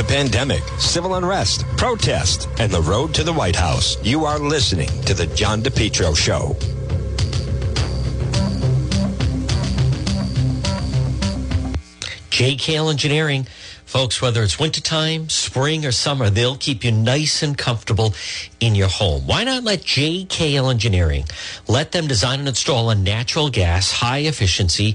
The pandemic, civil unrest, protest, and the road to the White House. You are listening to The John DePetro Show. JKL Engineering. Folks, whether it's wintertime, spring, or summer, they'll keep you nice and comfortable in your home. Why not let JKL Engineering let them design and install a natural gas, high efficiency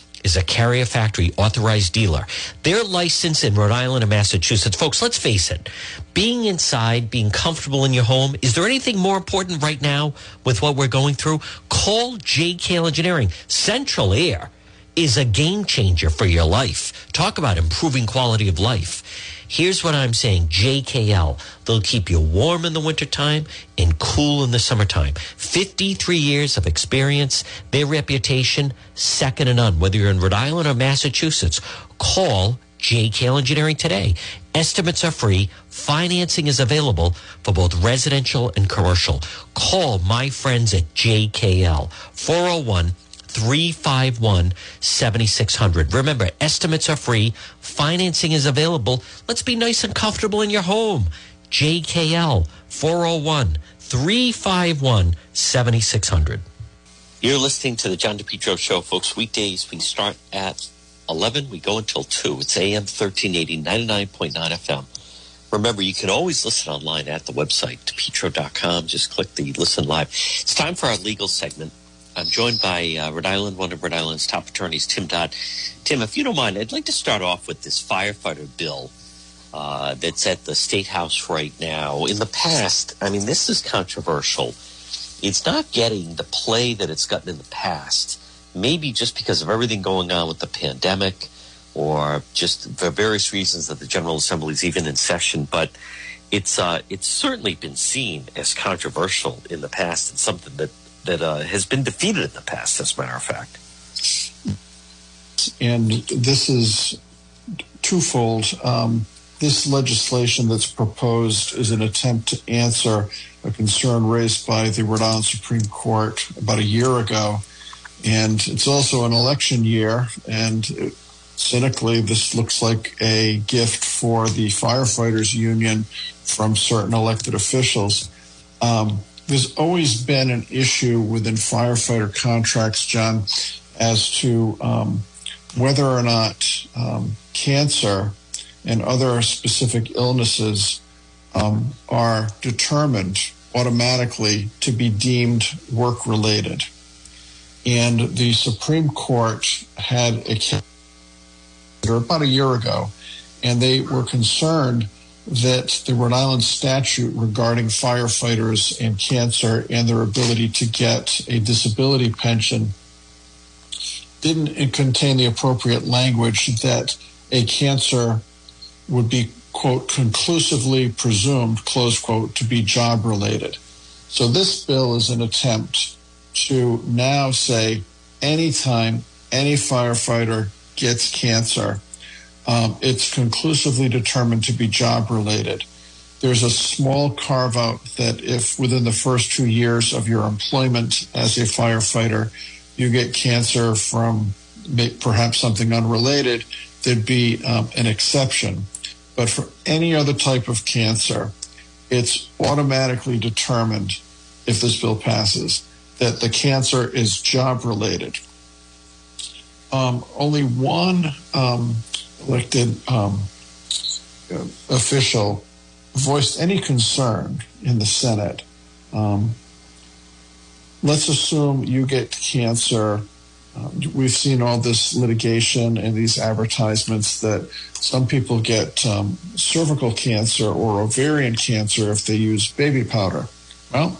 is a Carrier Factory authorized dealer. They're licensed in Rhode Island and Massachusetts. Folks, let's face it. Being inside, being comfortable in your home, is there anything more important right now with what we're going through? Call JKL Engineering. Central Air is a game changer for your life. Talk about improving quality of life. Here's what I'm saying JKL. They'll keep you warm in the wintertime and cool in the summertime. 53 years of experience, their reputation, second to none. Whether you're in Rhode Island or Massachusetts, call JKL Engineering today. Estimates are free. Financing is available for both residential and commercial. Call my friends at JKL 401 351 7600. Remember, estimates are free, financing is available. Let's be nice and comfortable in your home. JKL 401 351 7600. You're listening to the John DePetro Show, folks. Weekdays, we start at 11, we go until 2. It's AM 1380, 99.9 FM. Remember, you can always listen online at the website, depetro.com. Just click the listen live. It's time for our legal segment. I'm joined by uh, Rhode Island, one of Rhode Island's top attorneys, Tim Dodd. Tim, if you don't mind, I'd like to start off with this firefighter bill uh, that's at the State House right now. In the past, I mean, this is controversial. It's not getting the play that it's gotten in the past, maybe just because of everything going on with the pandemic or just for various reasons that the General Assembly is even in session. But it's, uh, it's certainly been seen as controversial in the past and something that that uh, has been defeated in the past, as a matter of fact. And this is twofold. Um, this legislation that's proposed is an attempt to answer a concern raised by the Rhode Island Supreme Court about a year ago. And it's also an election year. And cynically, this looks like a gift for the firefighters union from certain elected officials. Um, there's always been an issue within firefighter contracts, John, as to um, whether or not um, cancer and other specific illnesses um, are determined automatically to be deemed work related. And the Supreme Court had a case about a year ago, and they were concerned that the Rhode Island statute regarding firefighters and cancer and their ability to get a disability pension didn't contain the appropriate language that a cancer would be, quote, conclusively presumed, close quote, to be job related. So this bill is an attempt to now say anytime any firefighter gets cancer, um, it's conclusively determined to be job related. There's a small carve out that if within the first two years of your employment as a firefighter, you get cancer from perhaps something unrelated, there'd be um, an exception. But for any other type of cancer, it's automatically determined if this bill passes that the cancer is job related. Um, only one um, elected um, official voiced any concern in the Senate. Um, let's assume you get cancer. Um, we've seen all this litigation and these advertisements that some people get um, cervical cancer or ovarian cancer if they use baby powder. Well,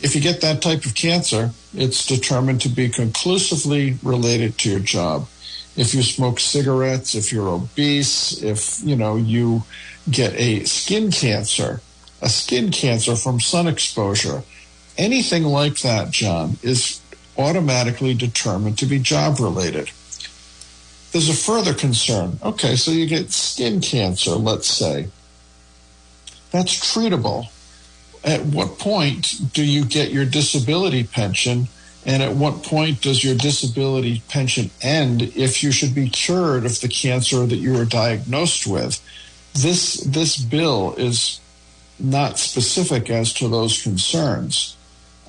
if you get that type of cancer, it's determined to be conclusively related to your job if you smoke cigarettes, if you're obese, if you know you get a skin cancer, a skin cancer from sun exposure, anything like that, John, is automatically determined to be job related. There's a further concern. Okay, so you get skin cancer, let's say. That's treatable. At what point do you get your disability pension? And at what point does your disability pension end if you should be cured of the cancer that you were diagnosed with? This, this bill is not specific as to those concerns.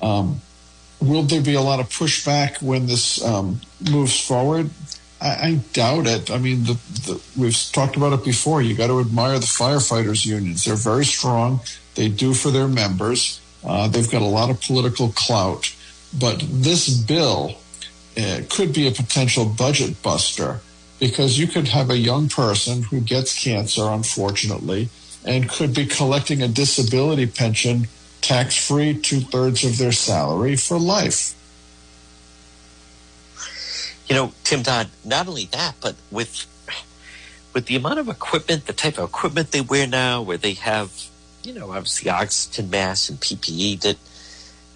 Um, will there be a lot of pushback when this um, moves forward? I, I, doubt it. I mean, the, the, we've talked about it before. You got to admire the firefighters unions. They're very strong. They do for their members. Uh, they've got a lot of political clout. But this bill uh, could be a potential budget buster because you could have a young person who gets cancer, unfortunately, and could be collecting a disability pension tax free, two thirds of their salary for life. You know, Tim Dodd, not only that, but with with the amount of equipment, the type of equipment they wear now, where they have, you know, obviously oxygen masks and PPE, that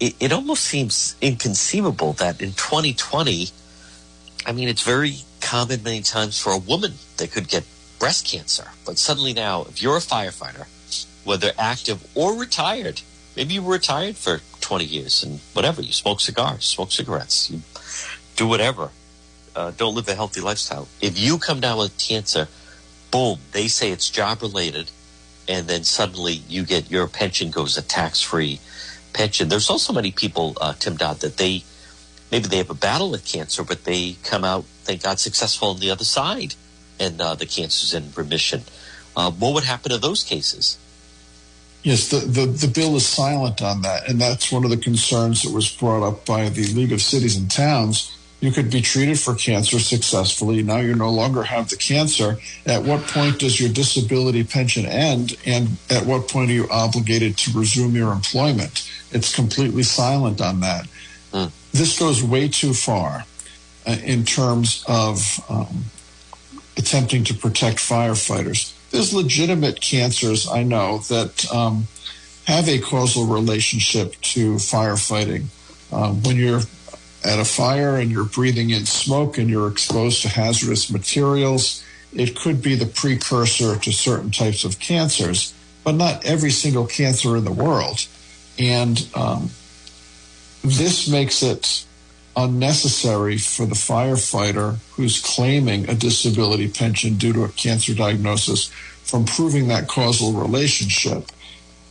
it, it almost seems inconceivable that in 2020, I mean, it's very common many times for a woman that could get breast cancer. But suddenly now, if you're a firefighter, whether active or retired, maybe you were retired for 20 years and whatever, you smoke cigars, smoke cigarettes, you do whatever, uh, don't live a healthy lifestyle. If you come down with cancer, boom, they say it's job related, and then suddenly you get your pension goes tax free pension. There's also many people, uh, Tim Dodd, that they maybe they have a battle with cancer, but they come out, thank God, successful on the other side and uh, the cancer's in remission. Uh, what would happen to those cases? Yes, the, the, the bill is silent on that. And that's one of the concerns that was brought up by the League of Cities and Towns. You could be treated for cancer successfully. Now you no longer have the cancer. At what point does your disability pension end? And at what point are you obligated to resume your employment? It's completely silent on that. Mm. This goes way too far uh, in terms of um, attempting to protect firefighters. There's legitimate cancers, I know, that um, have a causal relationship to firefighting. Um, when you're at a fire and you're breathing in smoke and you're exposed to hazardous materials, it could be the precursor to certain types of cancers, but not every single cancer in the world. And um, this makes it unnecessary for the firefighter who's claiming a disability pension due to a cancer diagnosis from proving that causal relationship.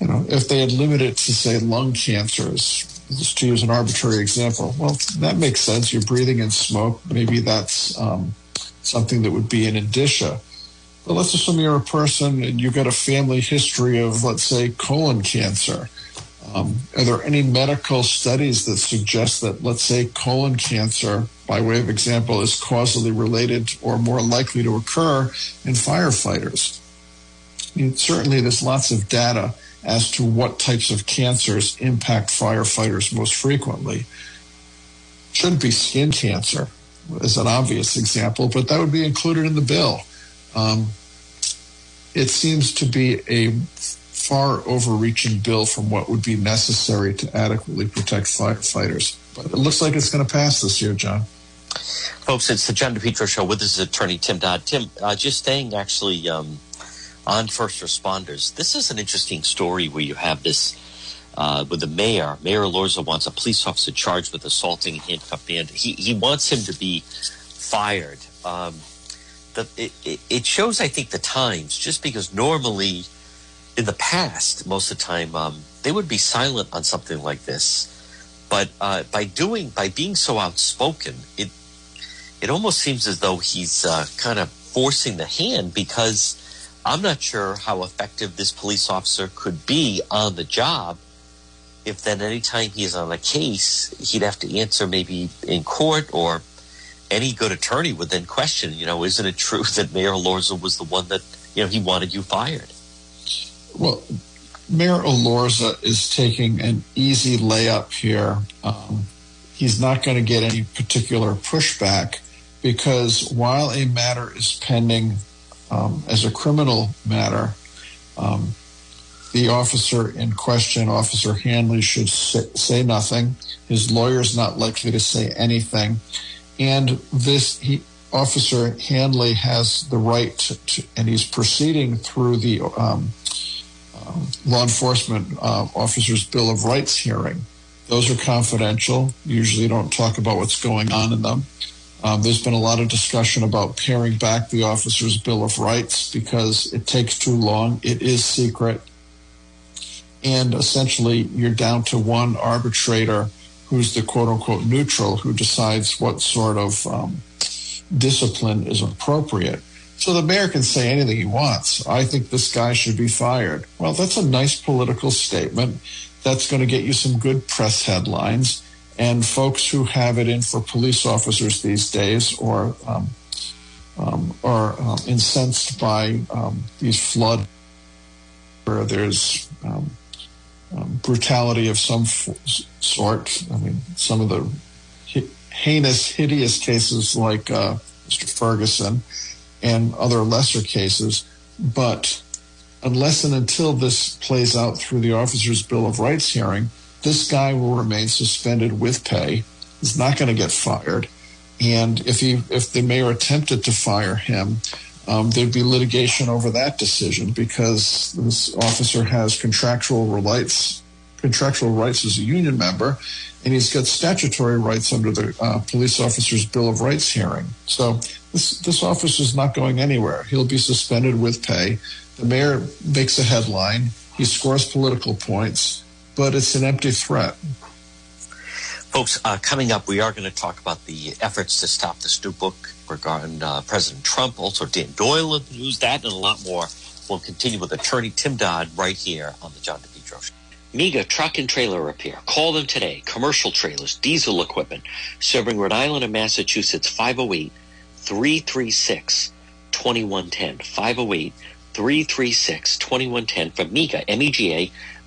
You know, if they had limited to say lung cancers, just to use an arbitrary example, well, that makes sense. You're breathing in smoke. Maybe that's um, something that would be an indicia. But let's assume you're a person and you've got a family history of, let's say, colon cancer um, are there any medical studies that suggest that, let's say, colon cancer, by way of example, is causally related or more likely to occur in firefighters? I mean, certainly, there's lots of data as to what types of cancers impact firefighters most frequently. Shouldn't be skin cancer, as an obvious example, but that would be included in the bill. Um, it seems to be a far overreaching bill from what would be necessary to adequately protect firefighters. But it looks like it's going to pass this year, John. Folks, it's the John DePetro Show with his attorney, Tim Dodd. Tim, uh, just staying actually um, on first responders, this is an interesting story where you have this uh, with the mayor. Mayor Elorza wants a police officer charged with assaulting a handcuffed man. He, he wants him to be fired. Um, the, it, it shows, I think, the times, just because normally – in the past, most of the time, um, they would be silent on something like this. But uh, by doing, by being so outspoken, it it almost seems as though he's uh, kind of forcing the hand because I'm not sure how effective this police officer could be on the job if then anytime he's on a case, he'd have to answer maybe in court or any good attorney would then question, you know, isn't it true that Mayor Elorza was the one that, you know, he wanted you fired? Well, Mayor Elorza is taking an easy layup here. Um, he's not going to get any particular pushback because while a matter is pending um, as a criminal matter, um, the officer in question, Officer Hanley, should say, nothing. His lawyer is not likely to say anything, and this he, Officer Hanley has the right to, and he's proceeding through the um, uh, law enforcement uh, officer's Bill of Rights hearing. Those are confidential. Usually, don't talk about what's going on in them. Um, there's been a lot of discussion about paring back the officer's Bill of Rights because it takes too long. It is secret. And essentially, you're down to one arbitrator who's the quote unquote neutral who decides what sort of um, discipline is appropriate. So the mayor can say anything he wants. I think this guy should be fired. Well, that's a nice political statement. That's going to get you some good press headlines. And folks who have it in for police officers these days or um, um, are um, incensed by um, these flood where there's um, um, brutality of some f- sort. I mean, some of the heinous, hideous cases like uh, Mr. Ferguson and other lesser cases. But unless and until this plays out through the Officers' Bill of Rights hearing, this guy will remain suspended with pay. He's not going to get fired. And if he, if the mayor attempted to fire him, um, there'd be litigation over that decision because this officer has contractual rights, contractual rights as a union member, and he's got statutory rights under the uh, police officer's Bill of Rights hearing. So this this officer is not going anywhere. He'll be suspended with pay. The mayor makes a headline. He scores political points, but it's an empty threat. Folks, uh, coming up, we are going to talk about the efforts to stop this new book regarding uh, President Trump. Also, Dan Doyle in the news, that and a lot more. We'll continue with attorney Tim Dodd right here on the John DePetro Show. Mega Truck and Trailer Repair. Call them today. Commercial trailers, diesel equipment, serving Rhode Island and Massachusetts, 508 336 2110. 508 336 2110 for MEGA, M E G A,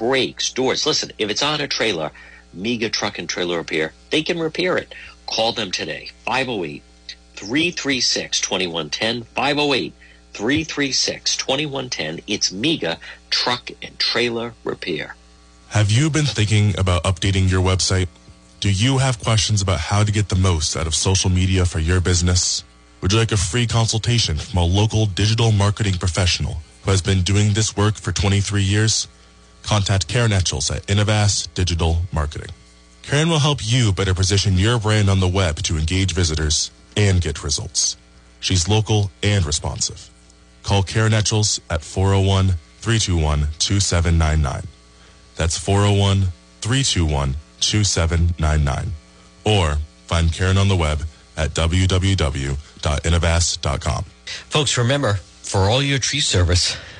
brakes, doors. Listen, if it's on a trailer, MEGA Truck and Trailer Repair, they can repair it. Call them today, 508 336 2110. 508 336 2110. It's MEGA Truck and Trailer Repair. Have you been thinking about updating your website? Do you have questions about how to get the most out of social media for your business? Would you like a free consultation from a local digital marketing professional who has been doing this work for 23 years? Contact Karen Etchels at Innovas Digital Marketing. Karen will help you better position your brand on the web to engage visitors and get results. She's local and responsive. Call Karen Etchels at 401 321 2799. That's 401 321 2799. Or find Karen on the web at www.innovas.com. Folks, remember, for all your tree service,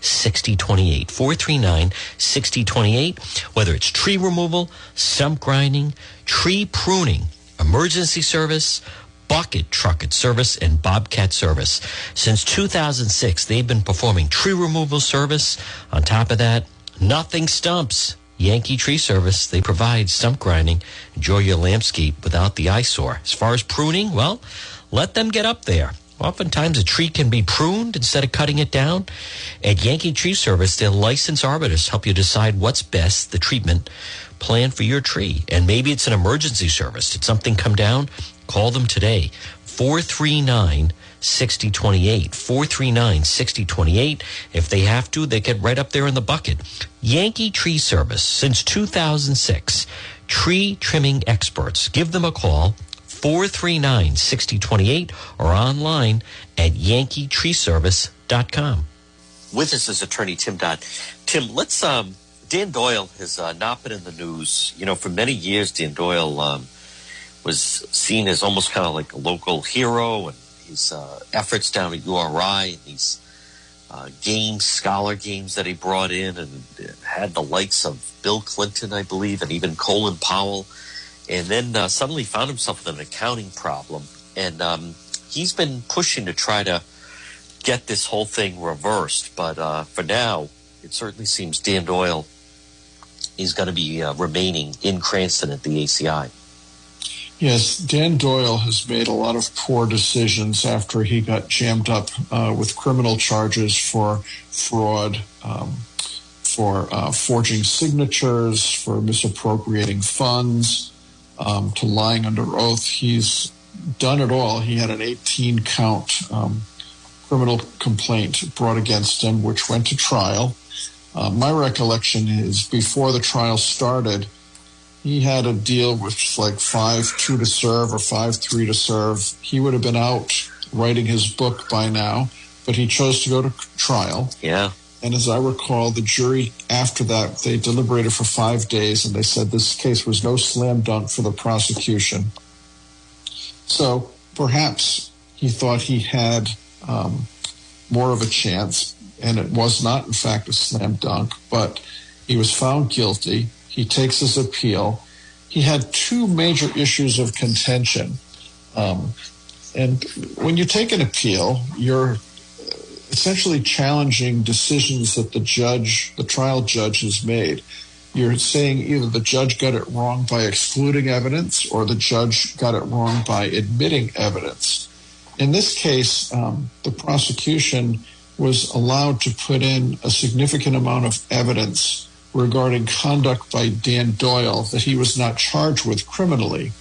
6028. 439 6028. Whether it's tree removal, stump grinding, tree pruning, emergency service, bucket trucket service, and bobcat service. Since 2006, they've been performing tree removal service. On top of that, nothing stumps. Yankee Tree Service, they provide stump grinding. Enjoy your landscape without the eyesore. As far as pruning, well, let them get up there. Oftentimes, a tree can be pruned instead of cutting it down. At Yankee Tree Service, their licensed arborists help you decide what's best, the treatment plan for your tree. And maybe it's an emergency service. Did something come down? Call them today. 439 6028. 439 6028. If they have to, they get right up there in the bucket. Yankee Tree Service since 2006. Tree trimming experts. Give them a call. 439 6028 or online at yankeetreeservice.com. With us is attorney Tim Dodd. Tim, let's um, Dan Doyle has uh, not been in the news. You know, for many years, Dan Doyle um, was seen as almost kind of like a local hero, and his uh, efforts down at URI and these uh, games, scholar games that he brought in, and had the likes of Bill Clinton, I believe, and even Colin Powell, and then uh, suddenly found himself with an accounting problem, and um, he's been pushing to try to get this whole thing reversed. But uh, for now, it certainly seems Dan Doyle is going to be uh, remaining in Cranston at the ACI. Yes, Dan Doyle has made a lot of poor decisions after he got jammed up uh, with criminal charges for fraud, um, for uh, forging signatures, for misappropriating funds, um, to lying under oath. He's done it all. He had an 18 count um, criminal complaint brought against him, which went to trial. Uh, my recollection is before the trial started, he had a deal with like five two to serve or five three to serve. He would have been out writing his book by now, but he chose to go to trial. Yeah. And as I recall, the jury after that they deliberated for five days, and they said this case was no slam dunk for the prosecution. So perhaps he thought he had um, more of a chance and it was not, in fact, a slam dunk, but he was found guilty. He takes his appeal. He had two major issues of contention. Um, and when you take an appeal, you're essentially challenging decisions that the judge, the trial judge, has made. You're saying either the judge got it wrong by excluding evidence or the judge got it wrong by admitting evidence. In this case, um, the prosecution was allowed to put in a significant amount of evidence regarding conduct by Dan Doyle that he was not charged with criminally.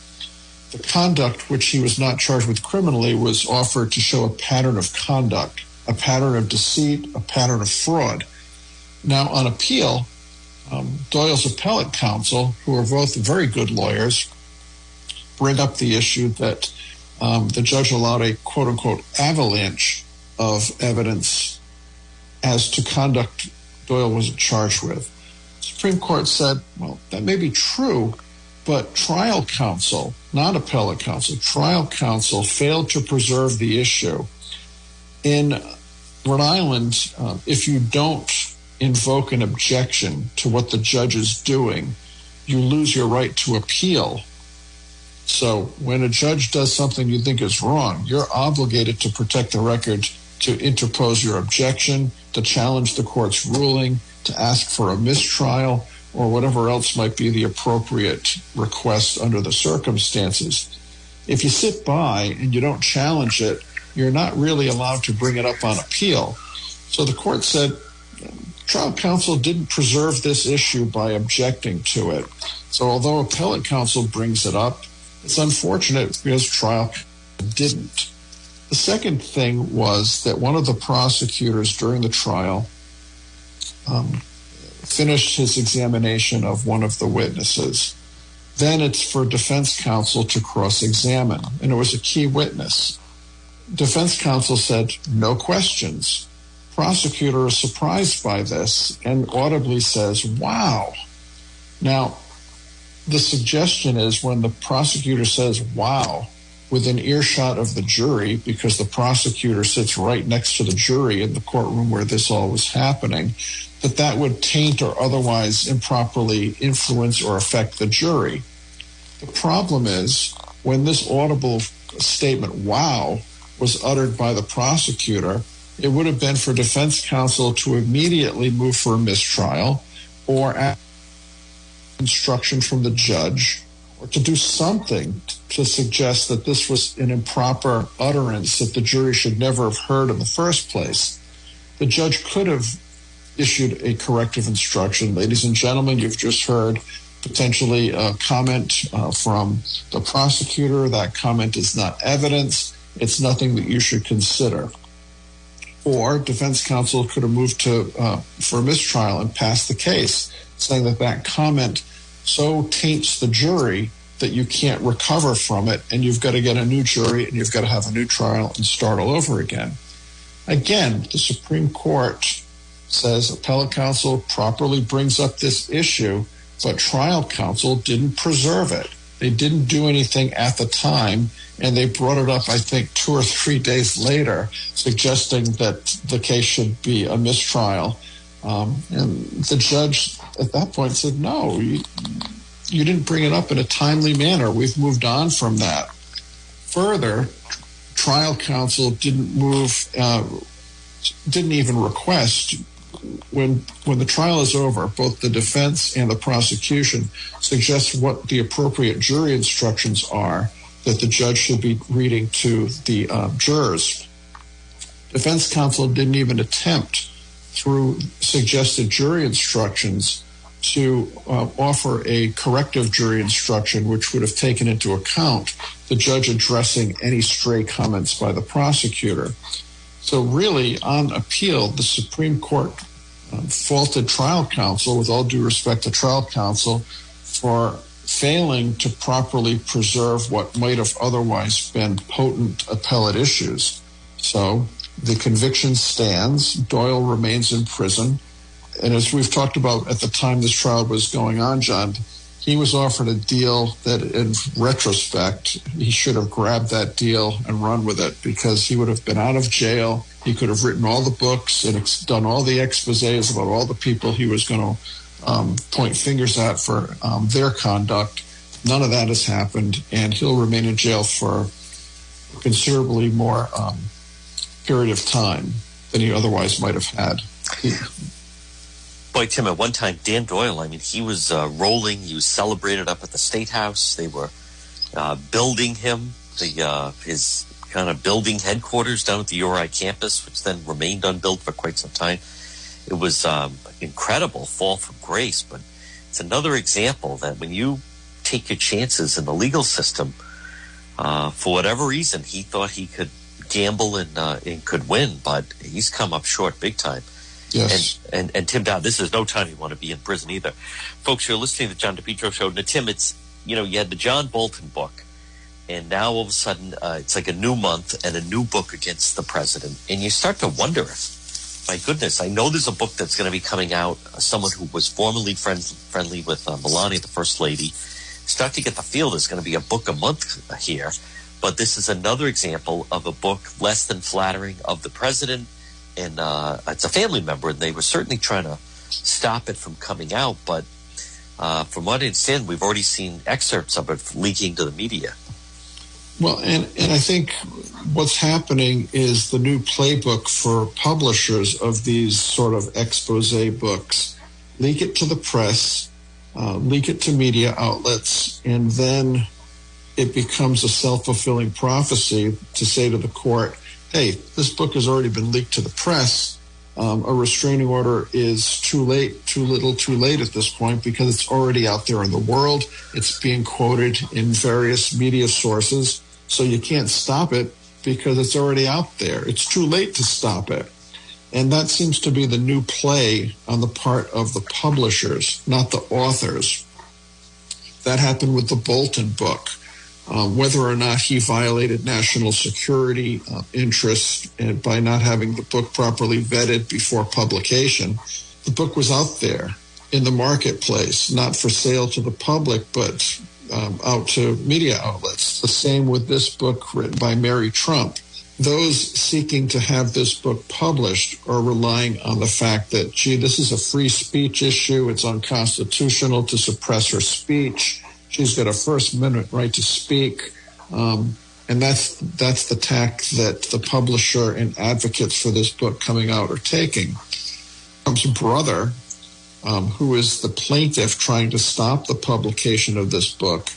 The conduct which he was not charged with criminally was offered to show a pattern of conduct, a pattern of deceit, a pattern of fraud. Now, on appeal, um, Doyle's appellate counsel, who are both very good lawyers, bring up the issue that um, the judge allowed a quote unquote avalanche of evidence as to conduct Doyle was charged with. Supreme Court said, well, that may be true, but trial counsel, not appellate counsel, trial counsel failed to preserve the issue. In Rhode Island, uh, if you don't invoke an objection to what the judge is doing, you lose your right to appeal. So when a judge does something you think is wrong, you're obligated to protect the record to interpose your objection, to challenge the court's ruling, to ask for a mistrial, or whatever else might be the appropriate request under the circumstances. If you sit by and you don't challenge it, you're not really allowed to bring it up on appeal. So the court said trial counsel didn't preserve this issue by objecting to it. So although appellate counsel brings it up, it's unfortunate because trial didn't. The second thing was that one of the prosecutors during the trial um, finished his examination of one of the witnesses. Then it's for defense counsel to cross examine, and it was a key witness. Defense counsel said, no questions. Prosecutor is surprised by this and audibly says, wow. Now, the suggestion is when the prosecutor says, wow, within earshot of the jury because the prosecutor sits right next to the jury in the courtroom where this all was happening, that that would taint or otherwise improperly influence or affect the jury. The problem is when this audible statement, wow, was uttered by the prosecutor, it would have been for defense counsel to immediately move for a mistrial or instruction from the judge or to do something to suggest that this was an improper utterance that the jury should never have heard in the first place. The judge could have issued a corrective instruction. Ladies and gentlemen, you've just heard potentially a comment uh, from the prosecutor. That comment is not evidence. It's nothing that you should consider. Or defense counsel could have moved to uh, for a mistrial and passed the case, saying that that comment so taints the jury that you can't recover from it, and you've got to get a new jury and you've got to have a new trial and start all over again. Again, the Supreme Court says appellate counsel properly brings up this issue, but trial counsel didn't preserve it. They didn't do anything at the time, and they brought it up, I think, two or three days later, suggesting that the case should be a mistrial. Um, and the judge at that point said, no, you, you didn't bring it up in a timely manner. We've moved on from that. Further, trial counsel didn't move, uh, didn't even request when when the trial is over, both the defense and the prosecution suggest what the appropriate jury instructions are that the judge should be reading to the uh, jurors. Defense counsel didn't even attempt through suggested jury instructions to uh, offer a corrective jury instruction, which would have taken into account the judge addressing any stray comments by the prosecutor. So, really, on appeal, the Supreme Court um, faulted trial counsel, with all due respect to trial counsel, for failing to properly preserve what might have otherwise been potent appellate issues. So, the conviction stands. Doyle remains in prison. And as we've talked about at the time this trial was going on, John, he was offered a deal that, in retrospect, he should have grabbed that deal and run with it because he would have been out of jail. He could have written all the books and ex- done all the exposés about all the people he was going to um, point fingers at for um, their conduct. None of that has happened, and he'll remain in jail for considerably more um, period of time than he otherwise might have had. Boy, Tim, at one time, Dan Doyle, I mean, he was uh, rolling. He was celebrated up at the State House. They were uh, building him, the uh, his kind of building headquarters down at the URI campus, which then remained unbuilt for quite some time. It was um, incredible fall from grace, but it's another example that when you take your chances in the legal system, uh, for whatever reason, he thought he could gamble and, uh, and could win, but he's come up short big time. Yes. And, and, and Tim Dodd, this is no time you want to be in prison either. Folks, you're listening to the John DePetro show. Now, Tim, it's, you know, you had the John Bolton book, and now all of a sudden uh, it's like a new month and a new book against the president. And you start to wonder if, my goodness, I know there's a book that's going to be coming out, uh, someone who was formerly friend, friendly with uh, Melania, the first lady. Start to get the feel there's going to be a book a month here. But this is another example of a book less than flattering of the president and uh, it's a family member, and they were certainly trying to stop it from coming out. But uh, from what I understand, we've already seen excerpts of it leaking to the media. Well, and, and I think what's happening is the new playbook for publishers of these sort of expose books leak it to the press, uh, leak it to media outlets, and then it becomes a self fulfilling prophecy to say to the court, hey, this book has already been leaked to the press. Um, a restraining order is too late, too little, too late at this point because it's already out there in the world. It's being quoted in various media sources. So you can't stop it because it's already out there. It's too late to stop it. And that seems to be the new play on the part of the publishers, not the authors. That happened with the Bolton book. Uh, whether or not he violated national security uh, interests by not having the book properly vetted before publication. The book was out there in the marketplace, not for sale to the public, but um, out to media outlets. The same with this book written by Mary Trump. Those seeking to have this book published are relying on the fact that, gee, this is a free speech issue. It's unconstitutional to suppress her speech She's got a First Amendment right to speak. Um, and that's that's the tack that the publisher and advocates for this book coming out are taking. Trump's brother, um, who is the plaintiff trying to stop the publication of this book,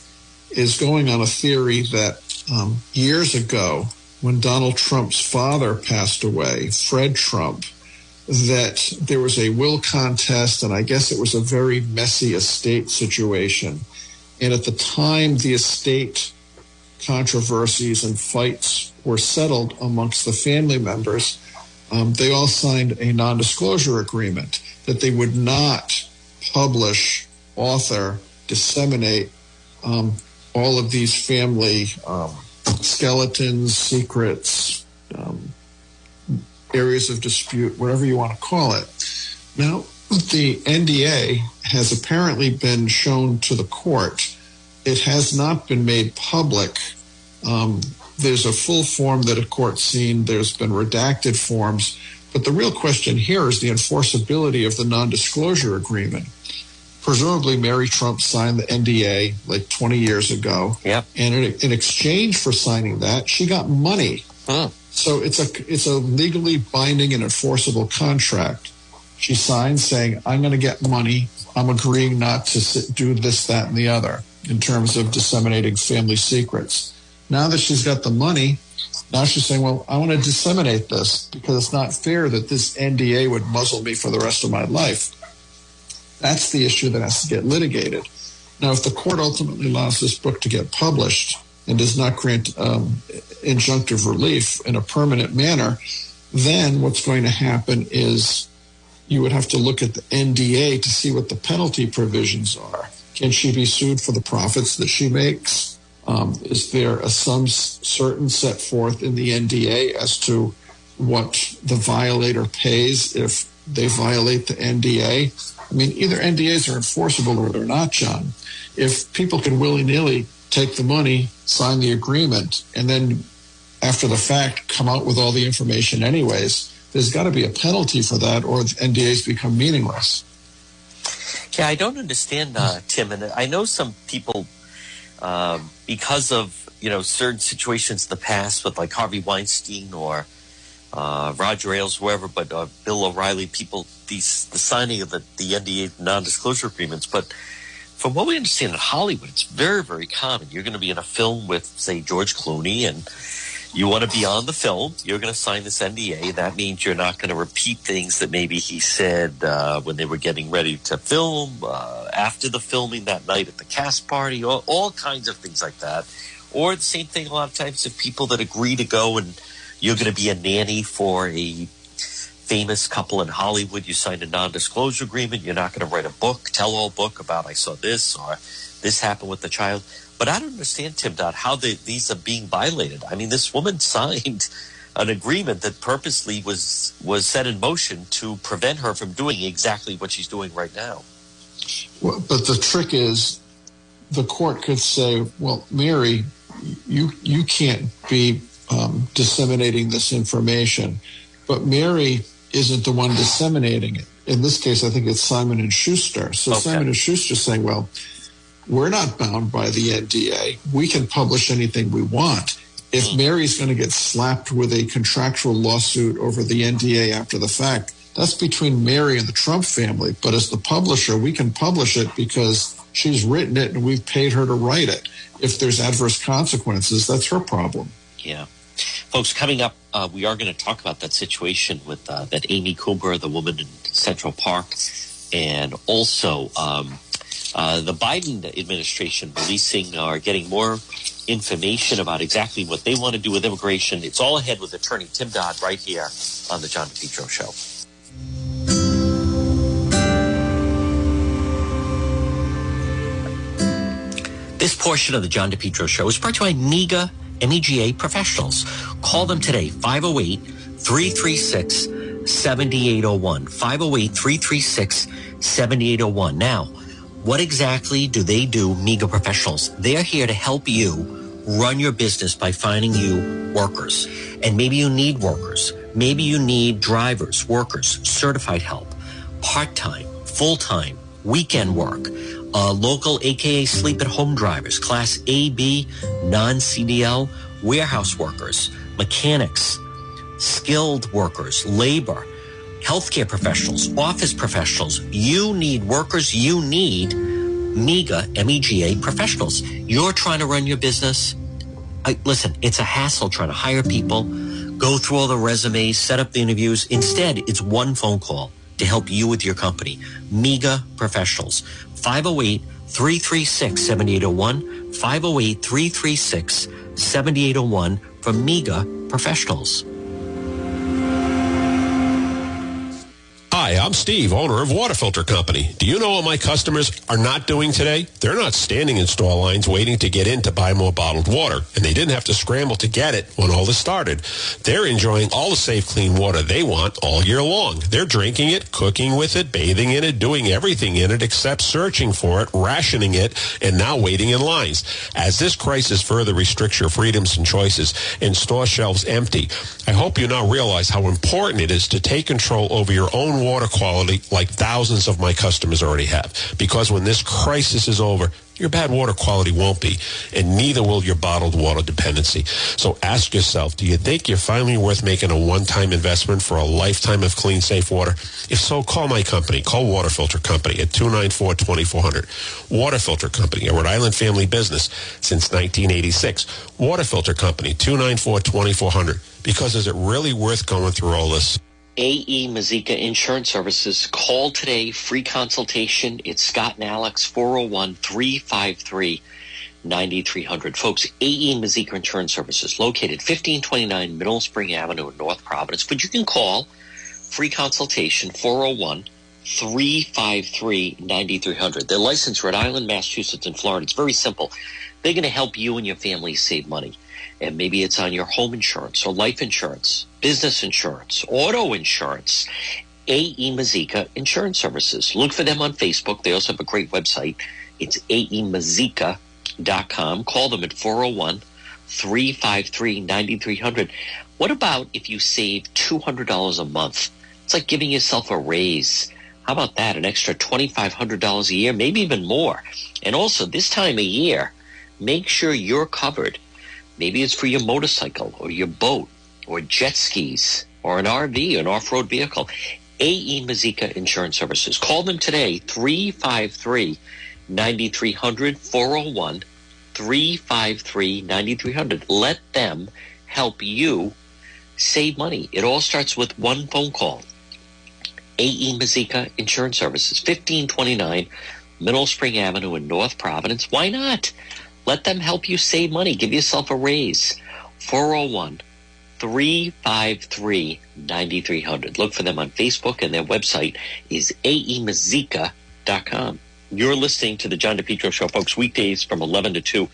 is going on a theory that um, years ago, when Donald Trump's father passed away, Fred Trump, that there was a will contest, and I guess it was a very messy estate situation and at the time, the estate controversies and fights were settled amongst the family members, um, they all signed a non disclosure agreement that they would not publish, author, disseminate um, all of these family um, skeletons, secrets, um, areas of dispute, whatever you want to call it. Now, the NDA has apparently been shown to the court. It has not been made public. Um, there's a full form that a court's seen. There's been redacted forms. But the real question here is the enforceability of the non disclosure agreement. Presumably, Mary Trump signed the NDA like 20 years ago. Yep. And in, in exchange for signing that, she got money. Hmm. So it's a it's a legally binding and enforceable contract. She signs saying, "I'm going to get money. I'm agreeing not to sit, do this, that, and the other in terms of disseminating family secrets." Now that she's got the money, now she's saying, "Well, I want to disseminate this because it's not fair that this NDA would muzzle me for the rest of my life." That's the issue that has to get litigated. Now, if the court ultimately allows this book to get published and does not grant um, injunctive relief in a permanent manner, then what's going to happen is you would have to look at the NDA to see what the penalty provisions are. Can she be sued for the profits that she makes? Um, is there a sum certain set forth in the NDA as to what the violator pays if they violate the NDA? I mean, either NDAs are enforceable or they're not, John. If people can willy nilly take the money, sign the agreement, and then after the fact come out with all the information anyways, there's got to be a penalty for that or NDAs become meaningless. Yeah, I don't understand, uh, Tim, and I know some people, um, because of you know certain situations in the past with like Harvey Weinstein or uh, Roger Ailes, whoever, but uh, Bill O'Reilly, people, these the signing of the, the NDA non-disclosure agreements. But from what we understand in Hollywood, it's very, very common. You're going to be in a film with, say, George Clooney, and you want to be on the film. You're going to sign this NDA. That means you're not going to repeat things that maybe he said uh, when they were getting ready to film, uh, after the filming that night at the cast party, all, all kinds of things like that. Or the same thing a lot of times if people that agree to go and you're going to be a nanny for a famous couple in Hollywood. You signed a non-disclosure agreement. You're not going to write a book, tell-all book about I saw this or this happened with the child. But I don't understand, Tim Dodd, how they, these are being violated. I mean, this woman signed an agreement that purposely was was set in motion to prevent her from doing exactly what she's doing right now. Well, but the trick is, the court could say, "Well, Mary, you you can't be um, disseminating this information," but Mary isn't the one disseminating it. In this case, I think it's Simon and Schuster. So Okay. Simon and Schuster saying, "Well, we're not bound by the NDA. We can publish anything we want." If Mary's going to get slapped with a contractual lawsuit over the NDA after the fact, that's between Mary and the Trump family. But as the publisher, we can publish it because she's written it and we've paid her to write it. If there's adverse consequences, that's her problem. Yeah. Folks, coming up, uh, we are going to talk about that situation with uh, that Amy Cooper, the woman in Central Park, and also um, uh, the Biden administration releasing or getting more information about exactly what they want to do with immigration. It's all ahead with attorney Tim Dodd right here on the John DePetro Show. This portion of the John DePetro Show is brought to you by MEGA, MEGA professionals. Call them today, 508 336 7801. 508 336 7801. Now, what exactly do they do, MEGA professionals? They're here to help you run your business by finding you workers. And maybe you need workers. Maybe you need drivers, workers, certified help, part time, full time, weekend work, uh, local AKA sleep at home drivers, class A, B, non CDL, warehouse workers, mechanics, skilled workers, labor, healthcare professionals, office professionals. You need workers. You need MEGA, MEGA professionals. You're trying to run your business. I, listen, it's a hassle trying to hire people, go through all the resumes, set up the interviews. Instead, it's one phone call to help you with your company. MEGA professionals. 508 336 7801. 508 336 7801. from MEGA Professionals. Hi, I'm Steve, owner of Water Filter Company. Do you know what my customers are not doing today? They're not standing in store lines waiting to get in to buy more bottled water, and they didn't have to scramble to get it when all this started. They're enjoying all the safe, clean water they want all year long. They're drinking it, cooking with it, bathing in it, doing everything in it except searching for it, rationing it, and now waiting in lines. As this crisis further restricts your freedoms and choices and store shelves empty, I hope you now realize how important it is to take control over your own water quality like thousands of my customers already have. Because when this crisis is over, your bad water quality won't be, and neither will your bottled water dependency. So ask yourself, do you think you're finally worth making a one-time investment for a lifetime of clean, safe water? If so, call my company. Call Water Filter Company at 294-2400. Water Filter Company, a Rhode Island family business since 1986. Water Filter Company, 294-2400. Because is it really worth going through all this? AE Mazika Insurance Services. Call today, free consultation. It's Scott and Alex, 401 353 9300. Folks, AE Mazika Insurance Services, located 1529 Mineral Spring Avenue in North Providence. But you can call free consultation 401 353 9300. They're licensed Rhode Island, Massachusetts, and Florida. It's very simple. They're going to help you and your family save money. And maybe it's on your home insurance or life insurance, business insurance, auto insurance. AE Mazika Insurance Services. Look for them on Facebook. They also have a great website. It's aemazika.com. Call them at 401 353 9300. What about if you save $200 a month? It's like giving yourself a raise. How about that? An extra $2,500 a year, maybe even more. And also, this time of year, make sure you're covered. Maybe it's for your motorcycle or your boat or jet skis or an RV, an off-road vehicle. AE Mazika Insurance Services. Call them today, 353 9300 401 353 9300. Let them help you save money. It all starts with one phone call. AE Mazika Insurance Services, 1529 Mineral Spring Avenue in North Providence. Why not? Let them help you save money. Give yourself a raise. 401 353 9300. Look for them on Facebook, and their website is aemazika.com. You're listening to the John DePetro Show, folks, weekdays from 11 to 2.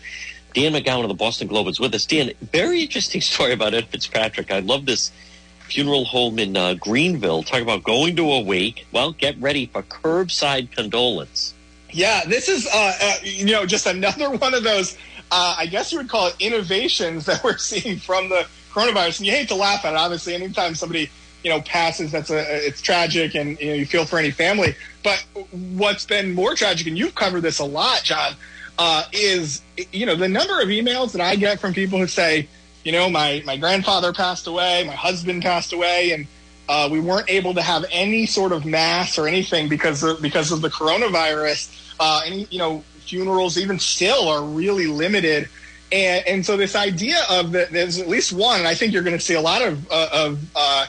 Dan McGowan of the Boston Globe is with us. Dan, very interesting story about Ed Fitzpatrick. I love this funeral home in uh, Greenville. Talk about going to a wake. Well, get ready for curbside condolence. Yeah, this is, uh, uh, you know, just another one of those, uh, I guess you would call it innovations that we're seeing from the coronavirus. And you hate to laugh at it, obviously, anytime somebody, you know, passes, that's a, it's tragic and, you know, you feel for any family. But what's been more tragic, and you've covered this a lot, John, uh, is, you know, the number of emails that I get from people who say, you know, my, my grandfather passed away, my husband passed away, and uh, we weren't able to have any sort of mass or anything because of, because of the coronavirus. Uh, any, you know, funerals even still are really limited. And, and so this idea of that there's at least one, and I think you're going to see a lot of, uh, of uh,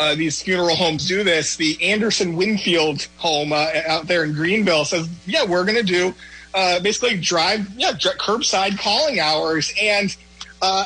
uh, these funeral homes do this. The Anderson Winfield home uh, out there in Greenville says, yeah, we're going to do uh, basically drive, yeah, curbside calling hours. And uh,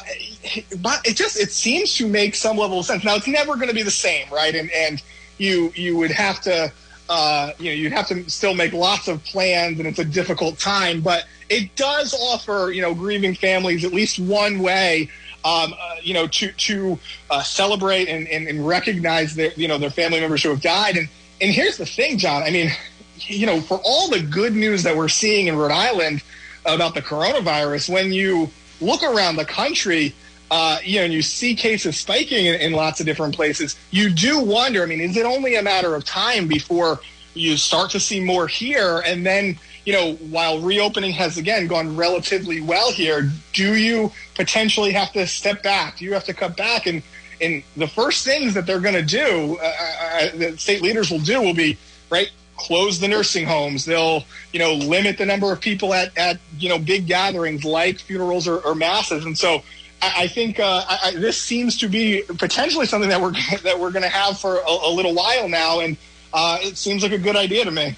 but it just it seems to make some level of sense. Now it's never going to be the same, right? And and you you would have to uh, you know you'd have to still make lots of plans, and it's a difficult time. But it does offer you know grieving families at least one way. Um, uh, you know, to to uh, celebrate and, and, and recognize their you know their family members who have died. And and here's the thing, John. I mean, you know, for all the good news that we're seeing in Rhode Island about the coronavirus, when you look around the country, uh, you know, and you see cases spiking in, in, lots of different places, you do wonder. I mean, is it only a matter of time before you start to see more here? And then, you know, while reopening has again gone relatively well here, do you potentially have to step back? Do you have to cut back? And and the first things that they're going to do, uh, uh, that state leaders will do, will be right close the nursing homes. They'll, you know, limit the number of people at, at you know, big gatherings like funerals or, or masses. And so I, I think uh, I, this seems to be potentially something that we're that we're going to have for a, a, little while now, and uh, it seems like a good idea to me.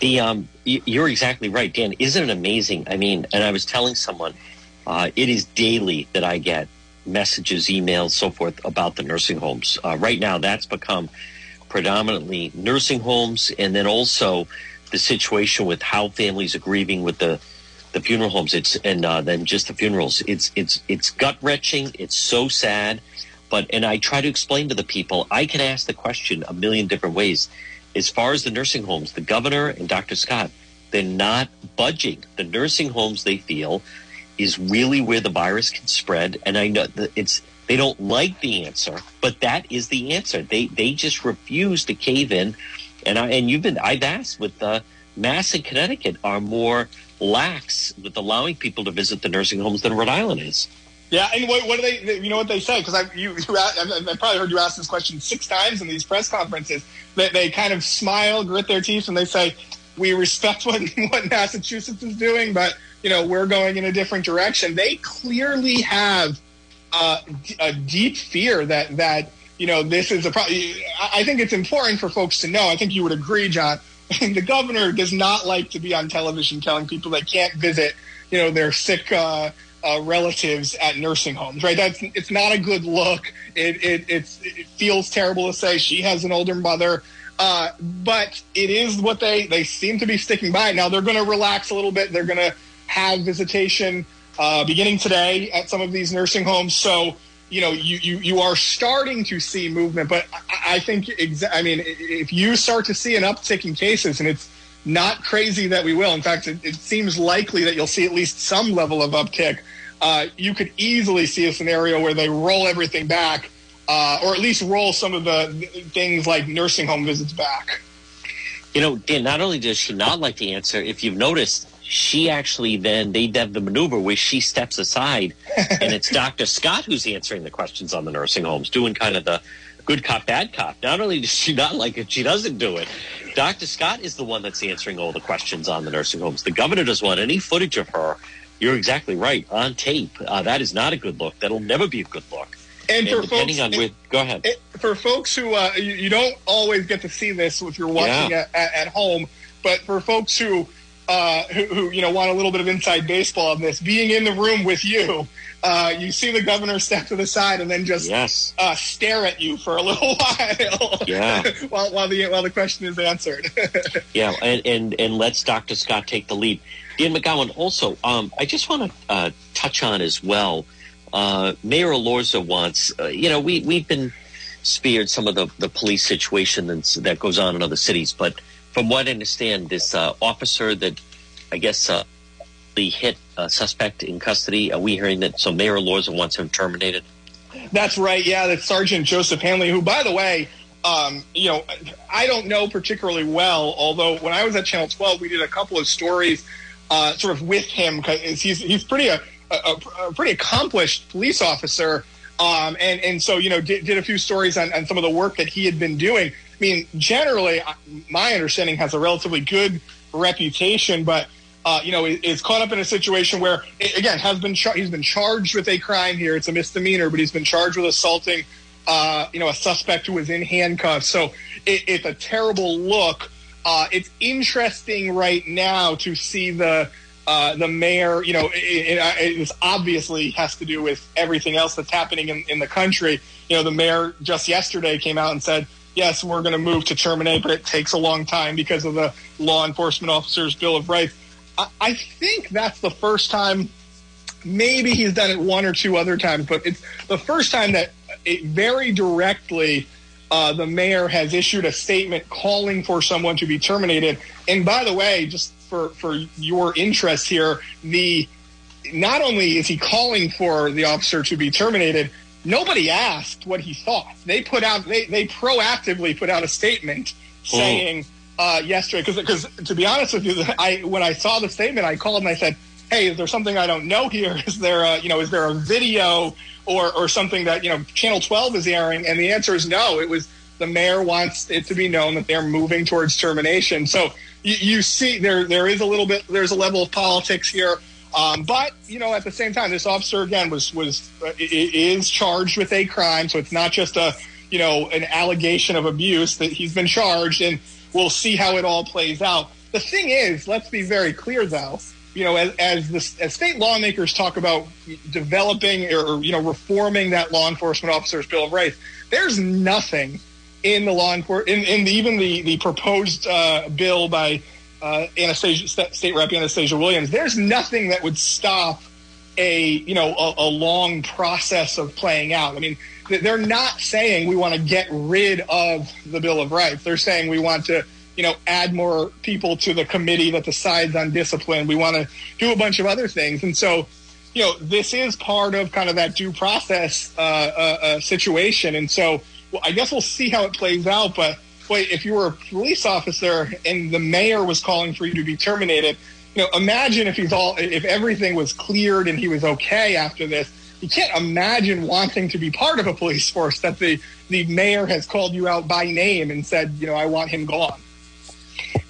The um, you're exactly right, Dan. Isn't it amazing? I mean, and I was telling someone, uh, it is daily that I get messages, emails, so forth about the nursing homes. Uh, right now, that's become predominantly nursing homes, and then also the situation with how families are grieving with the the funeral homes. It's and uh, then just the funerals. It's it's it's gut wrenching. It's so sad. But and I try to explain to the people. I can ask the question a million different ways. As far as the nursing homes, the governor and Dr. Scott, they're not budging. The nursing homes they feel is really where the virus can spread. And I know that it's they don't like the answer, but that is the answer. They they just refuse to cave in. And I and you've been I've asked with the Mass and Connecticut are more lax with allowing people to visit the nursing homes than Rhode Island is. Yeah, and what, what do they? You know what they say? Because I you, you I probably heard you ask this question six times in these press conferences. That they, they kind of smile, grit their teeth, and they say, "We respect what what Massachusetts is doing, but you know we're going in a different direction." They clearly have uh, a deep fear that that you know this is a problem. I think it's important for folks to know. I think you would agree, John. the governor does not like to be on television telling people they can't visit, you know, their sick uh, uh, relatives at nursing homes. Right? That's it's not a good look. It it it feels terrible to say she has an older mother. Uh, but it is what they, they seem to be sticking by. Now they're going to relax a little bit. They're going to have visitation uh, beginning today at some of these nursing homes. So, you know, you, you, you are starting to see movement. But I, I think, exa- I mean, if you start to see an uptick in cases, and it's not crazy that we will, in fact, it, it seems likely that you'll see at least some level of uptick. Uh, you could easily see a scenario where they roll everything back, uh, or at least roll some of the things like nursing home visits back. You know, Dan, not only does she not like the answer, if you've noticed, she actually then they have the maneuver where she steps aside and it's Dr. Scott who's answering the questions on the nursing homes, doing kind of the good cop, bad cop. Not only does she not like it, she doesn't do it. Dr. Scott is the one that's answering all the questions on the nursing homes. The governor doesn't want any footage of her. You're exactly right on tape. Uh, that is not a good look. That'll never be a good look. And, and for depending folks, on where, go ahead. for folks who uh, you, you, don't always get to see this if you're watching yeah. at, at home, but for folks who uh, who, who, you know want a little bit of inside baseball on this. Being in the room with you, uh, you see the governor step to the side and then just yes. uh, stare at you for a little while. Yeah. while, while the while the question is answered. yeah, and, and and let's Dr. Scott take the lead. Dan McGowan. Also, um, I just want to uh, touch on as well. Uh, Mayor Elorza wants. Uh, you know, we we've been speared some of the the police situation that's, that goes on in other cities, but from what I understand, this uh, officer that I guess uh, the hit uh, suspect in custody, are we hearing that? So Mayor Elorza wants him terminated. That's right. Yeah, that's Sergeant Joseph Hanley, who, by the way, um, you know, I don't know particularly well. Although when I was at Channel 12, we did a couple of stories, uh, sort of with him because he's he's pretty a, a, a pretty accomplished police officer. Um, and and so you know did, did a few stories on, on some of the work that he had been doing mean, generally, my understanding has a relatively good reputation, but uh, you know, is caught up in a situation where, again, has been char- he's been charged with a crime here. It's a misdemeanor, but he's been charged with assaulting, uh, you know, a suspect who was in handcuffs. So it, it's a terrible look. Uh, it's interesting right now to see the uh, the mayor. You know, it, it, it, obviously has to do with everything else that's happening in, in the country. You know, the mayor just yesterday came out and said yes, we're going to move to terminate, but it takes a long time because of the law enforcement officers' Bill of Rights. I, I think that's the first time. Maybe he's done it one or two other times, but it's the first time that it very directly uh, the mayor has issued a statement calling for someone to be terminated. And by the way, just for, for your interest here, the not only is he calling for the officer to be terminated, nobody asked what he thought. They put out they they proactively put out a statement saying uh, yesterday because because to be honest with you, I when I saw the statement, I called and I said, "Hey, is there something I don't know here? Is there a you know is there a video or or something that you know Channel 12 is airing?" And the answer is no. It was the mayor wants it to be known that they're moving towards termination. So you, you see there there is a little bit there's a level of politics here. Um, but you know, at the same time, this officer again was was uh, is charged with a crime, so it's not just a you know an allegation of abuse that he's been charged, and we'll see how it all plays out. The thing is, let's be very clear though, you know, as as, the, as state lawmakers talk about developing or you know reforming that law enforcement officers bill of rights, there's nothing in the law enforcement in, in even the the proposed uh, bill by uh, Anastasia State Rep Anastasia Williams. There's nothing that would stop a you know a, a long process of playing out. I mean, they're not saying we want to get rid of the Bill of Rights. They're saying we want to you know, add more people to the committee that decides on discipline. We want to do a bunch of other things. And so, you know, this is part of kind of that due process uh, uh, uh, situation. And so, well, I guess we'll see how it plays out. But wait, if you were a police officer and the mayor was calling for you to be terminated, you know, imagine if he's all, if everything was cleared and he was okay after this. You can't imagine wanting to be part of a police force that the the mayor has called you out by name and said, you know, I want him gone.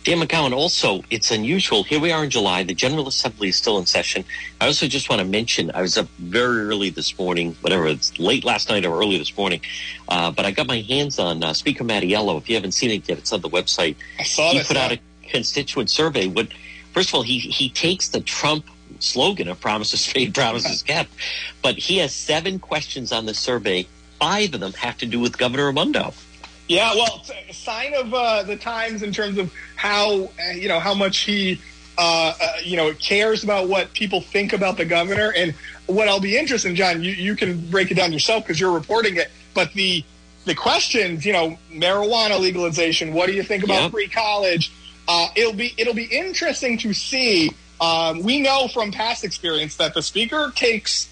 Dan McGowan, also, it's unusual. Here we are in July. The General Assembly is still in session. I also just want to mention I was up very early this morning, whatever, it's late last night or early this morning, uh, but I got my hands on uh, Speaker Mattiello. If you haven't seen it yet, it's on the website. I saw He put out a constituent survey. What, first of all, he, he takes the Trump slogan of promises made, promises kept, but he has seven questions on the survey. Five of them have to do with Governor Raimondo. Yeah, well, sign of uh, the times in terms of how uh, you know how much he uh, uh, you know cares about what people think about the governor. And what I'll be interested in, John, you, you can break it down yourself because you're reporting it. But the the questions, you know, marijuana legalization. What do you think about Yep. free college? Uh, it'll be it'll be interesting to see. Um, we know from past experience that the speaker takes,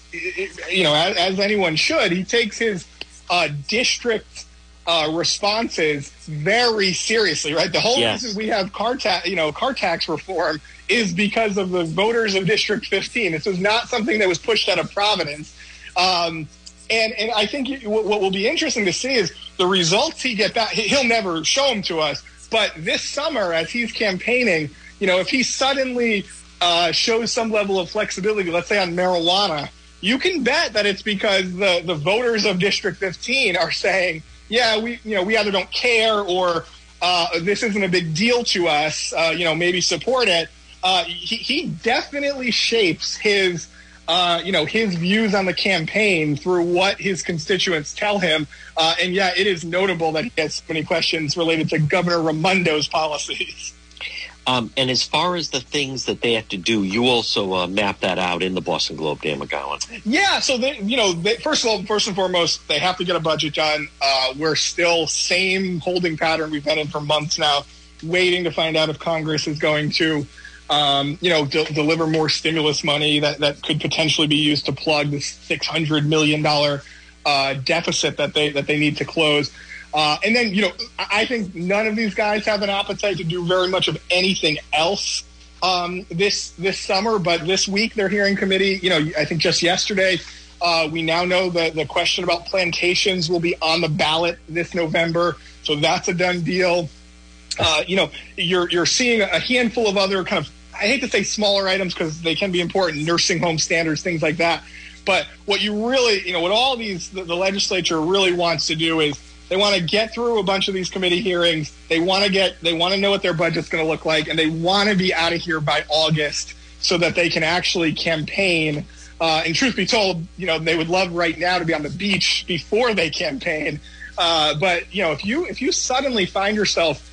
you know, as, as anyone should, he takes his uh, district uh, responses very seriously, right? The whole Yes. reason we have car tax, you know, car tax reform is because of the voters of District 15. This was not something that was pushed out of Providence. Um, and, and I think what what will be interesting to see is the results he get back. he- He'll never show them to us, but this summer, as he's campaigning, you know, if he suddenly uh, shows some level of flexibility, let's say on marijuana, you can bet that it's because the, the voters of District 15 are saying, yeah, we you know we either don't care or uh, this isn't a big deal to us. Uh, you know, maybe support it. Uh, he, he definitely shapes his uh, you know his views on the campaign through what his constituents tell him. Uh, and yeah, it is notable that he has so many questions related to Governor Raimondo's policies. Um, and as far as the things that they have to do, you also uh, map that out in the Boston Globe, Dan McGowan. Yeah, so they, you know, they, first of all, first and foremost, they have to get a budget done. Uh, we're still same holding pattern we've been in for months now, waiting to find out if Congress is going to, um, you know, de- deliver more stimulus money that that could potentially be used to plug this six hundred million dollar uh, deficit that they that they need to close. Uh, and then, you know, I think none of these guys have an appetite to do very much of anything else um, this this summer. But this week, their hearing committee, you know, I think just yesterday, uh, we now know that the question about plantations will be on the ballot this November. So that's a done deal. Uh, you know, you're you're seeing a handful of other kind of I hate to say smaller items because they can be important, nursing home standards, things like that. But what you really, you know, what all these the, the legislature really wants to do is they want to get through a bunch of these committee hearings. They want to get, they want to know what their budget's going to look like, and they want to be out of here by August so that they can actually campaign. Uh, and truth be told, you know, they would love right now to be on the beach before they campaign. Uh, but you know, if you if you suddenly find yourself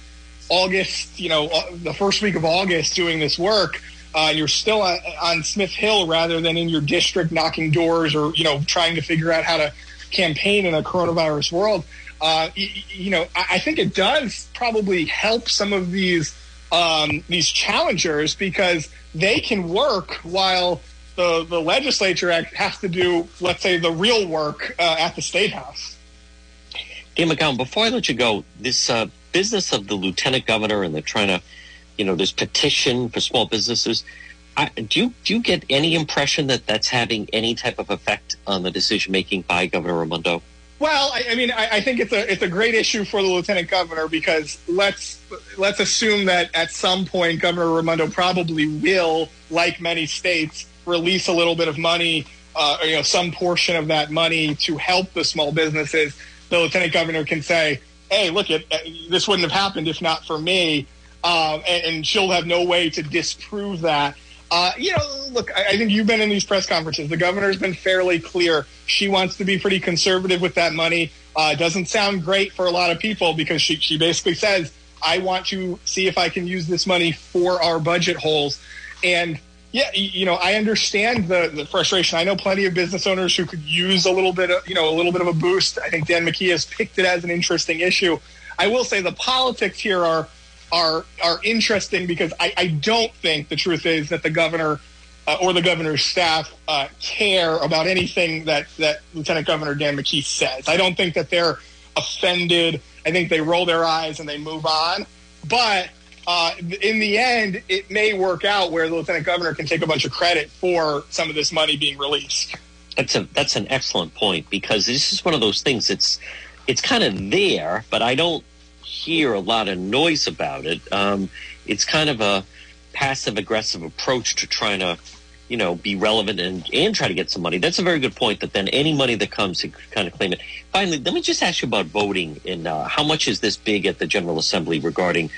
August, you know, uh, the first week of August doing this work, uh, you're still on, on Smith Hill rather than in your district knocking doors or, you know, trying to figure out how to campaign in a coronavirus world. Uh, y- y- you know, I, I think it does probably help some of these um, these challengers because they can work while the, the legislature has to do, let's say, the real work uh, at the state house. Dan McGowan, before I let you go, this uh, business of the lieutenant governor and they're trying to, you know, this petition for small businesses. I, do you do you get any impression that that's having any type of effect on the decision making by Governor Raimondo? Well, I, I mean, I, I think it's a it's a great issue for the lieutenant governor because let's let's assume that at some point Governor Raimondo probably will, like many states, release a little bit of money, uh, or, you know, some portion of that money to help the small businesses. The lieutenant governor can say, "Hey, look, it, uh, this wouldn't have happened if not for me," um, and, and she'll have no way to disprove that. Uh, you know, look, I, I think you've been in these press conferences. The governor's been fairly clear. She wants to be pretty conservative with that money. Uh, doesn't sound great for a lot of people because she, she basically says, I want to see if I can use this money for our budget holes. And yeah, you know, I understand the, the frustration. I know plenty of business owners who could use a little bit of, you know, a little bit of a boost. I think Dan McKee has picked it as an interesting issue. I will say the politics here are are are interesting because I, I don't think the truth is that the governor uh, or the governor's staff uh, care about anything that that Lieutenant Governor Dan McKee says. I don't think that they're offended. I think they roll their eyes and they move on. But uh, in the end, it may work out where the lieutenant governor can take a bunch of credit for some of this money being released. That's a that's an excellent point because this is one of those things. It's it's kind of there, but I don't hear a lot of noise about it. Um, it's kind of a passive aggressive approach to trying to, you know, be relevant and, and try to get some money. That's a very good point. That then any money that comes to kind of claim it. Finally, let me just ask you about voting and uh, how much is this big at the General Assembly regarding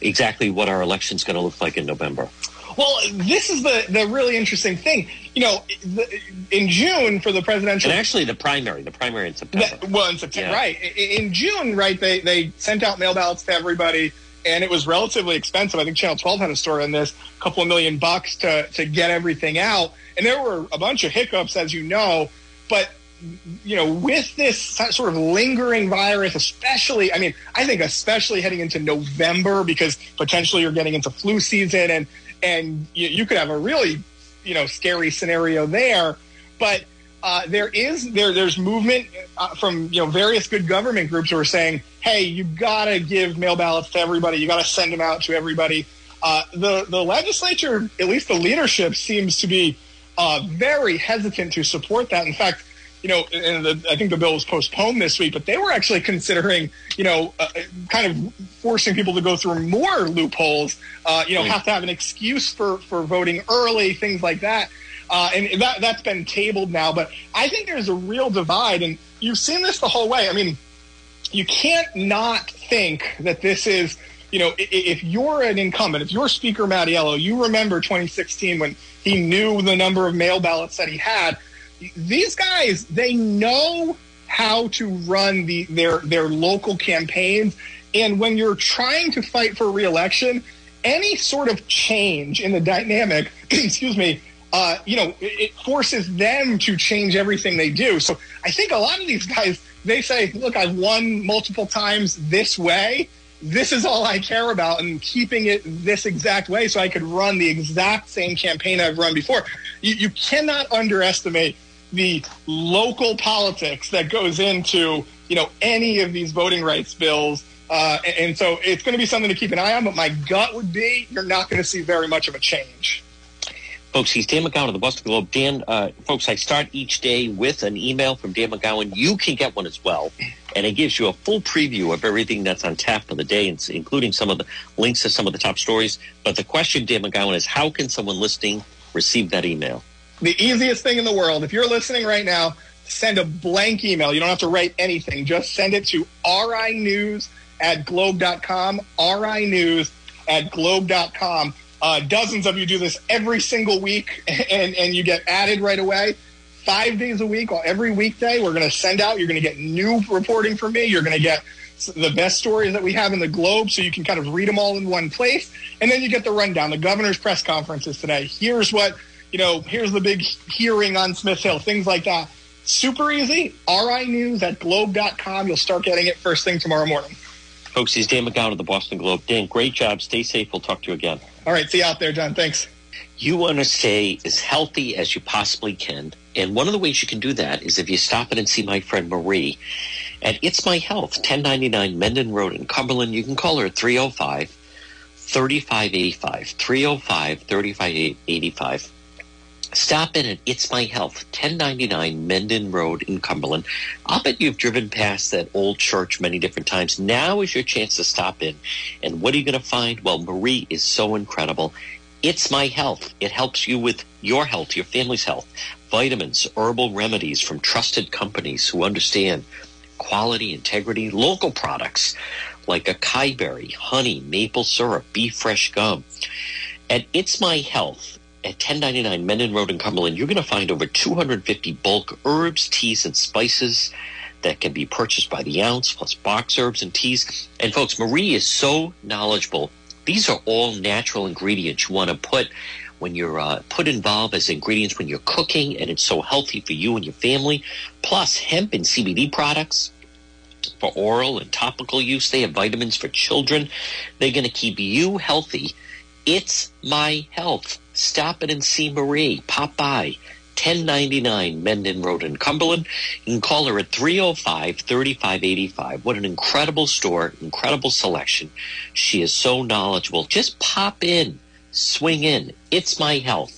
exactly what our election is going to look like in November. Well, this is the, the really interesting thing. You know, the, in June for the presidential, and actually the primary, the primary in September. The, well, in September, yeah. right? In June, right? They they sent out mail ballots to everybody, and it was relatively expensive. I think Channel 12 had a story on this, a couple of million bucks to to get everything out, and there were a bunch of hiccups, as you know. But you know, with this sort of lingering virus, especially, I mean, I think especially heading into November because potentially you're getting into flu season and and you, you could have a really, you know, scary scenario there. But uh, there is there there's movement uh, from you know various good government groups who are saying, hey, you got to give mail ballots to everybody. You got to send them out to everybody. Uh, the the legislature, at least the leadership, seems to be uh, very hesitant to support that. In fact, you know, and the, I think the bill was postponed this week, but they were actually considering, you know, uh, kind of forcing people to go through more loopholes. Uh, you know, have to have an excuse for for voting early, things like that. Uh, and that that's been tabled now. But I think there's a real divide, and you've seen this the whole way. I mean, you can't not think that this is. You know, if you're an incumbent, if you're Speaker Mattiello, you remember 2016 when he knew the number of mail ballots that he had these guys they know how to run the their their local campaigns. And when you're trying to fight for reelection any sort of change in the dynamic excuse me uh, you know it, it forces them to change everything they do. So i think a lot of these guys they say look i've won multiple times this way. This is all I care about and keeping it this exact way so I could run the exact same campaign I've run before. You, you cannot underestimate the local politics that goes into you know any of these voting rights bills. Uh, and, and so it's going to be something to keep an eye on. But my gut would be you're not going to see very much of a change. Folks, he's Dan McGowan of the Boston Globe. Dan, uh, folks, I start each day with an email from Dan McGowan. You can get one as well. And it gives you a full preview of everything that's on tap for the day, including some of the links to some of the top stories. But the question, Dan McGowan, is how can someone listening receive that email? The easiest thing in the world. If you're listening right now, send a blank email. You don't have to write anything. Just send it to rinews at globe.com, rinews at globe.com. Uh, dozens of you do this every single week, and, and you get added right away. Five days a week, every weekday, we're going to send out. You're going to get new reporting from me. You're going to get the best stories that we have in the Globe, so you can kind of read them all in one place. And then you get the rundown. The governor's press conferences today. Here's what you know, here's the big hearing on Smith Hill, things like that. Super easy. RI News at globe.com. You'll start getting it first thing tomorrow morning. Folks, he's Dan McGowan of the Boston Globe. Dan, great job. Stay safe. We'll talk to you again. All right. See you out there, John. Thanks. You want to stay as healthy as you possibly can. And one of the ways you can do that is if you stop in and see my friend Marie at It's My Health, 1099 Mendon Road in Cumberland. You can call her at 305 3585. 305 3585. Stop in at It's My Health, 1099 Mendon Road in Cumberland. I'll bet you've driven past that old church many different times. Now is your chance to stop in. And what are you going to find? Well, Marie is so incredible. It's My Health. It helps you with your health, your family's health. Vitamins, herbal remedies from trusted companies who understand quality, integrity, local products like a acai berry, honey, maple syrup, beef fresh gum. At It's My Health, at 1099 Mendon Road in Cumberland, you're going to find over 250 bulk herbs, teas, and spices that can be purchased by the ounce, plus box herbs and teas. And folks, Marie is so knowledgeable. These are all natural ingredients you want to put when you're uh, put involved as ingredients when you're cooking, and it's so healthy for you and your family. Plus, hemp and CBD products for oral and topical use. They have vitamins for children. They're going to keep you healthy. It's my health. Stop it and see Marie. Pop by. 1099 Mendon Road in Cumberland. You can call her at 305 3585. What an incredible store, incredible selection. She is so knowledgeable. Just pop in, swing in. It's my health.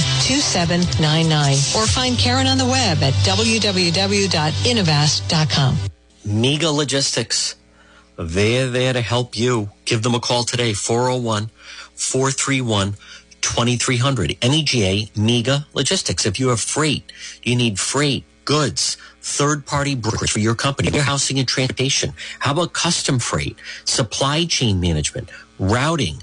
401-321-2799. Or find Karen on the web at www.innovast.com. Mega Logistics. They're there to help you. Give them a call today, 401 431 2300. MEGA Mega Logistics. If you have freight, you need freight, goods, third party brokerage for your company, warehousing and transportation. How about custom freight, supply chain management, routing,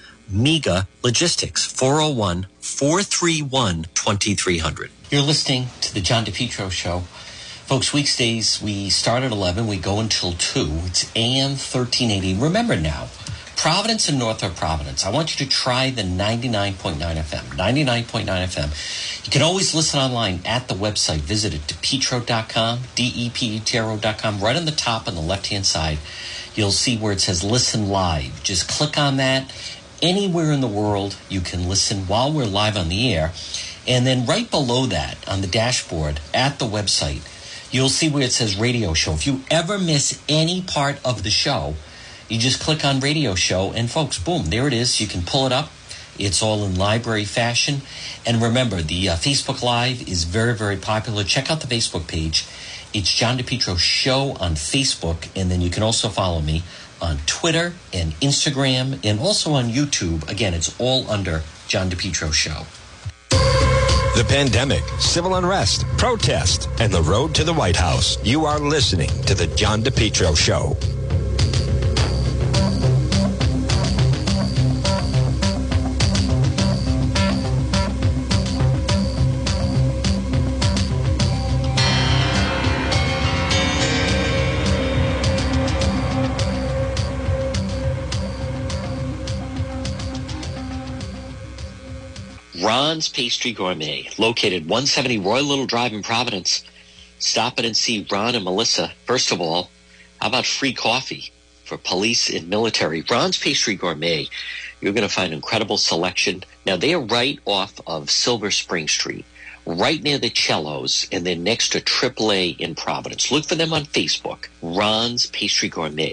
MEGA Logistics, 401 431 2300. You're listening to the John DePetro Show. Folks, weekdays, we start at 11, we go until 2. It's AM 1380. Remember now, Providence and Northrop Providence. I want you to try the 99.9 FM. 99.9 FM. You can always listen online at the website. Visit it, depetro.com, D-E-P-E-T-R-O.com. Right on the top on the left-hand side, you'll see where it says listen live. Just click on that. Anywhere in the world, you can listen while we're live on the air. And then right below that on the dashboard at the website, you'll see where it says radio show. If you ever miss any part of the show, you just click on radio show and folks, boom, there it is. You can pull it up. It's all in library fashion. And remember, the uh, Facebook Live is very, very popular. Check out the Facebook page. It's John DePetro Show on Facebook. And then you can also follow me on Twitter and Instagram and also on YouTube. Again, it's all under John DePetro Show. The pandemic, civil unrest, protest, and the road to the White House. You are listening to The John DePetro Show. Ron's Pastry Gourmet, located 170 Royal Little Drive in Providence. Stop it and see Ron and Melissa. First of all, how about free coffee for police and military? Ron's Pastry Gourmet, you're going to find incredible selection. Now, they are right off of Silver Spring Street, right near the Cellos, and then next to AAA in Providence. Look for them on Facebook. Ron's Pastry Gourmet.